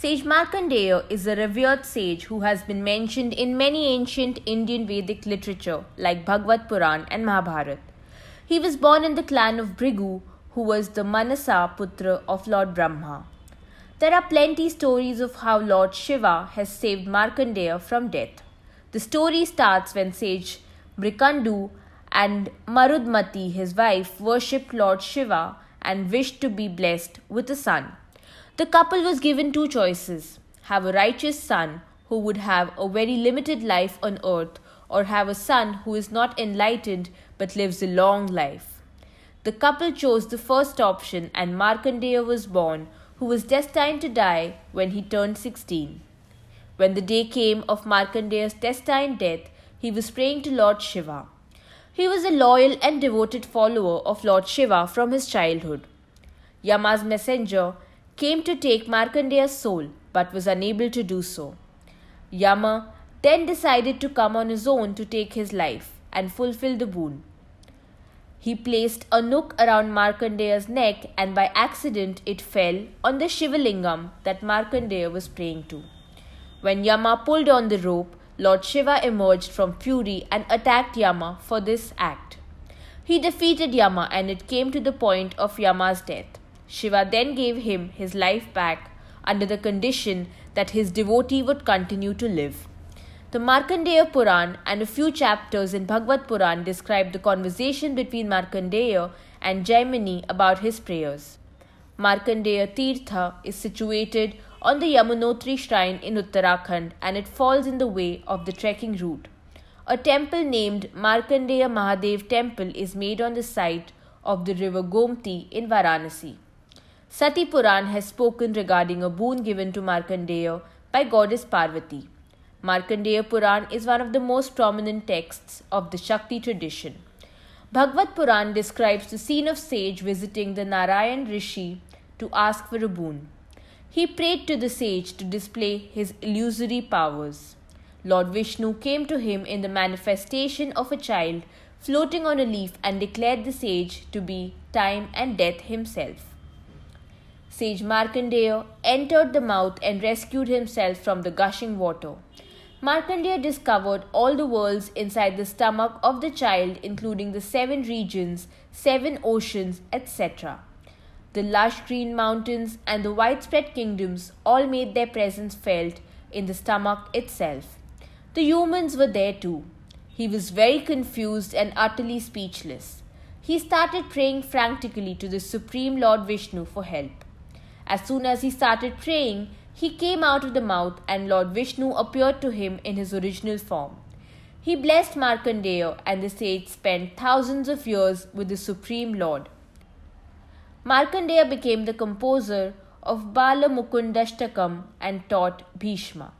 Sage Markandeya is a revered sage who has been mentioned in many ancient Indian Vedic literature like Bhagavad Puran and Mahabharata. He was born in the clan of Bhrigu, who was the Manasa Putra of Lord Brahma. There are plenty stories of how Lord Shiva has saved Markandeya from death. The story starts when sage Mrikandu and Marudmati, his wife, worshipped Lord Shiva and wished to be blessed with a son. The couple was given two choices have a righteous son who would have a very limited life on earth, or have a son who is not enlightened but lives a long life. The couple chose the first option, and Markandeya was born, who was destined to die when he turned 16. When the day came of Markandeya's destined death, he was praying to Lord Shiva. He was a loyal and devoted follower of Lord Shiva from his childhood. Yama's messenger came to take Markandeya's soul but was unable to do so. Yama then decided to come on his own to take his life and fulfill the boon. He placed a nook around Markandeya's neck and by accident it fell on the Shivalingam that Markandeya was praying to. When Yama pulled on the rope, Lord Shiva emerged from fury and attacked Yama for this act. He defeated Yama and it came to the point of Yama's death. Shiva then gave him his life back under the condition that his devotee would continue to live. The Markandeya Puran and a few chapters in Bhagavad Puran describe the conversation between Markandeya and Jaimini about his prayers. Markandeya Tirtha is situated on the Yamunotri shrine in Uttarakhand and it falls in the way of the trekking route. A temple named Markandeya Mahadev Temple is made on the site of the river Gomti in Varanasi. Sati Puran has spoken regarding a boon given to Markandeya by goddess Parvati. Markandeya Puran is one of the most prominent texts of the Shakti tradition. Bhagavad Puran describes the scene of sage visiting the Narayan Rishi to ask for a boon. He prayed to the sage to display his illusory powers. Lord Vishnu came to him in the manifestation of a child floating on a leaf and declared the sage to be time and death himself. Sage Markandeya entered the mouth and rescued himself from the gushing water. Markandeya discovered all the worlds inside the stomach of the child, including the seven regions, seven oceans, etc. The lush green mountains and the widespread kingdoms all made their presence felt in the stomach itself. The humans were there too. He was very confused and utterly speechless. He started praying frantically to the Supreme Lord Vishnu for help. As soon as he started praying, he came out of the mouth, and Lord Vishnu appeared to him in his original form. He blessed Markandeya, and the sage spent thousands of years with the Supreme Lord. Markandeya became the composer of Bala Mukundashtakam and taught Bhishma.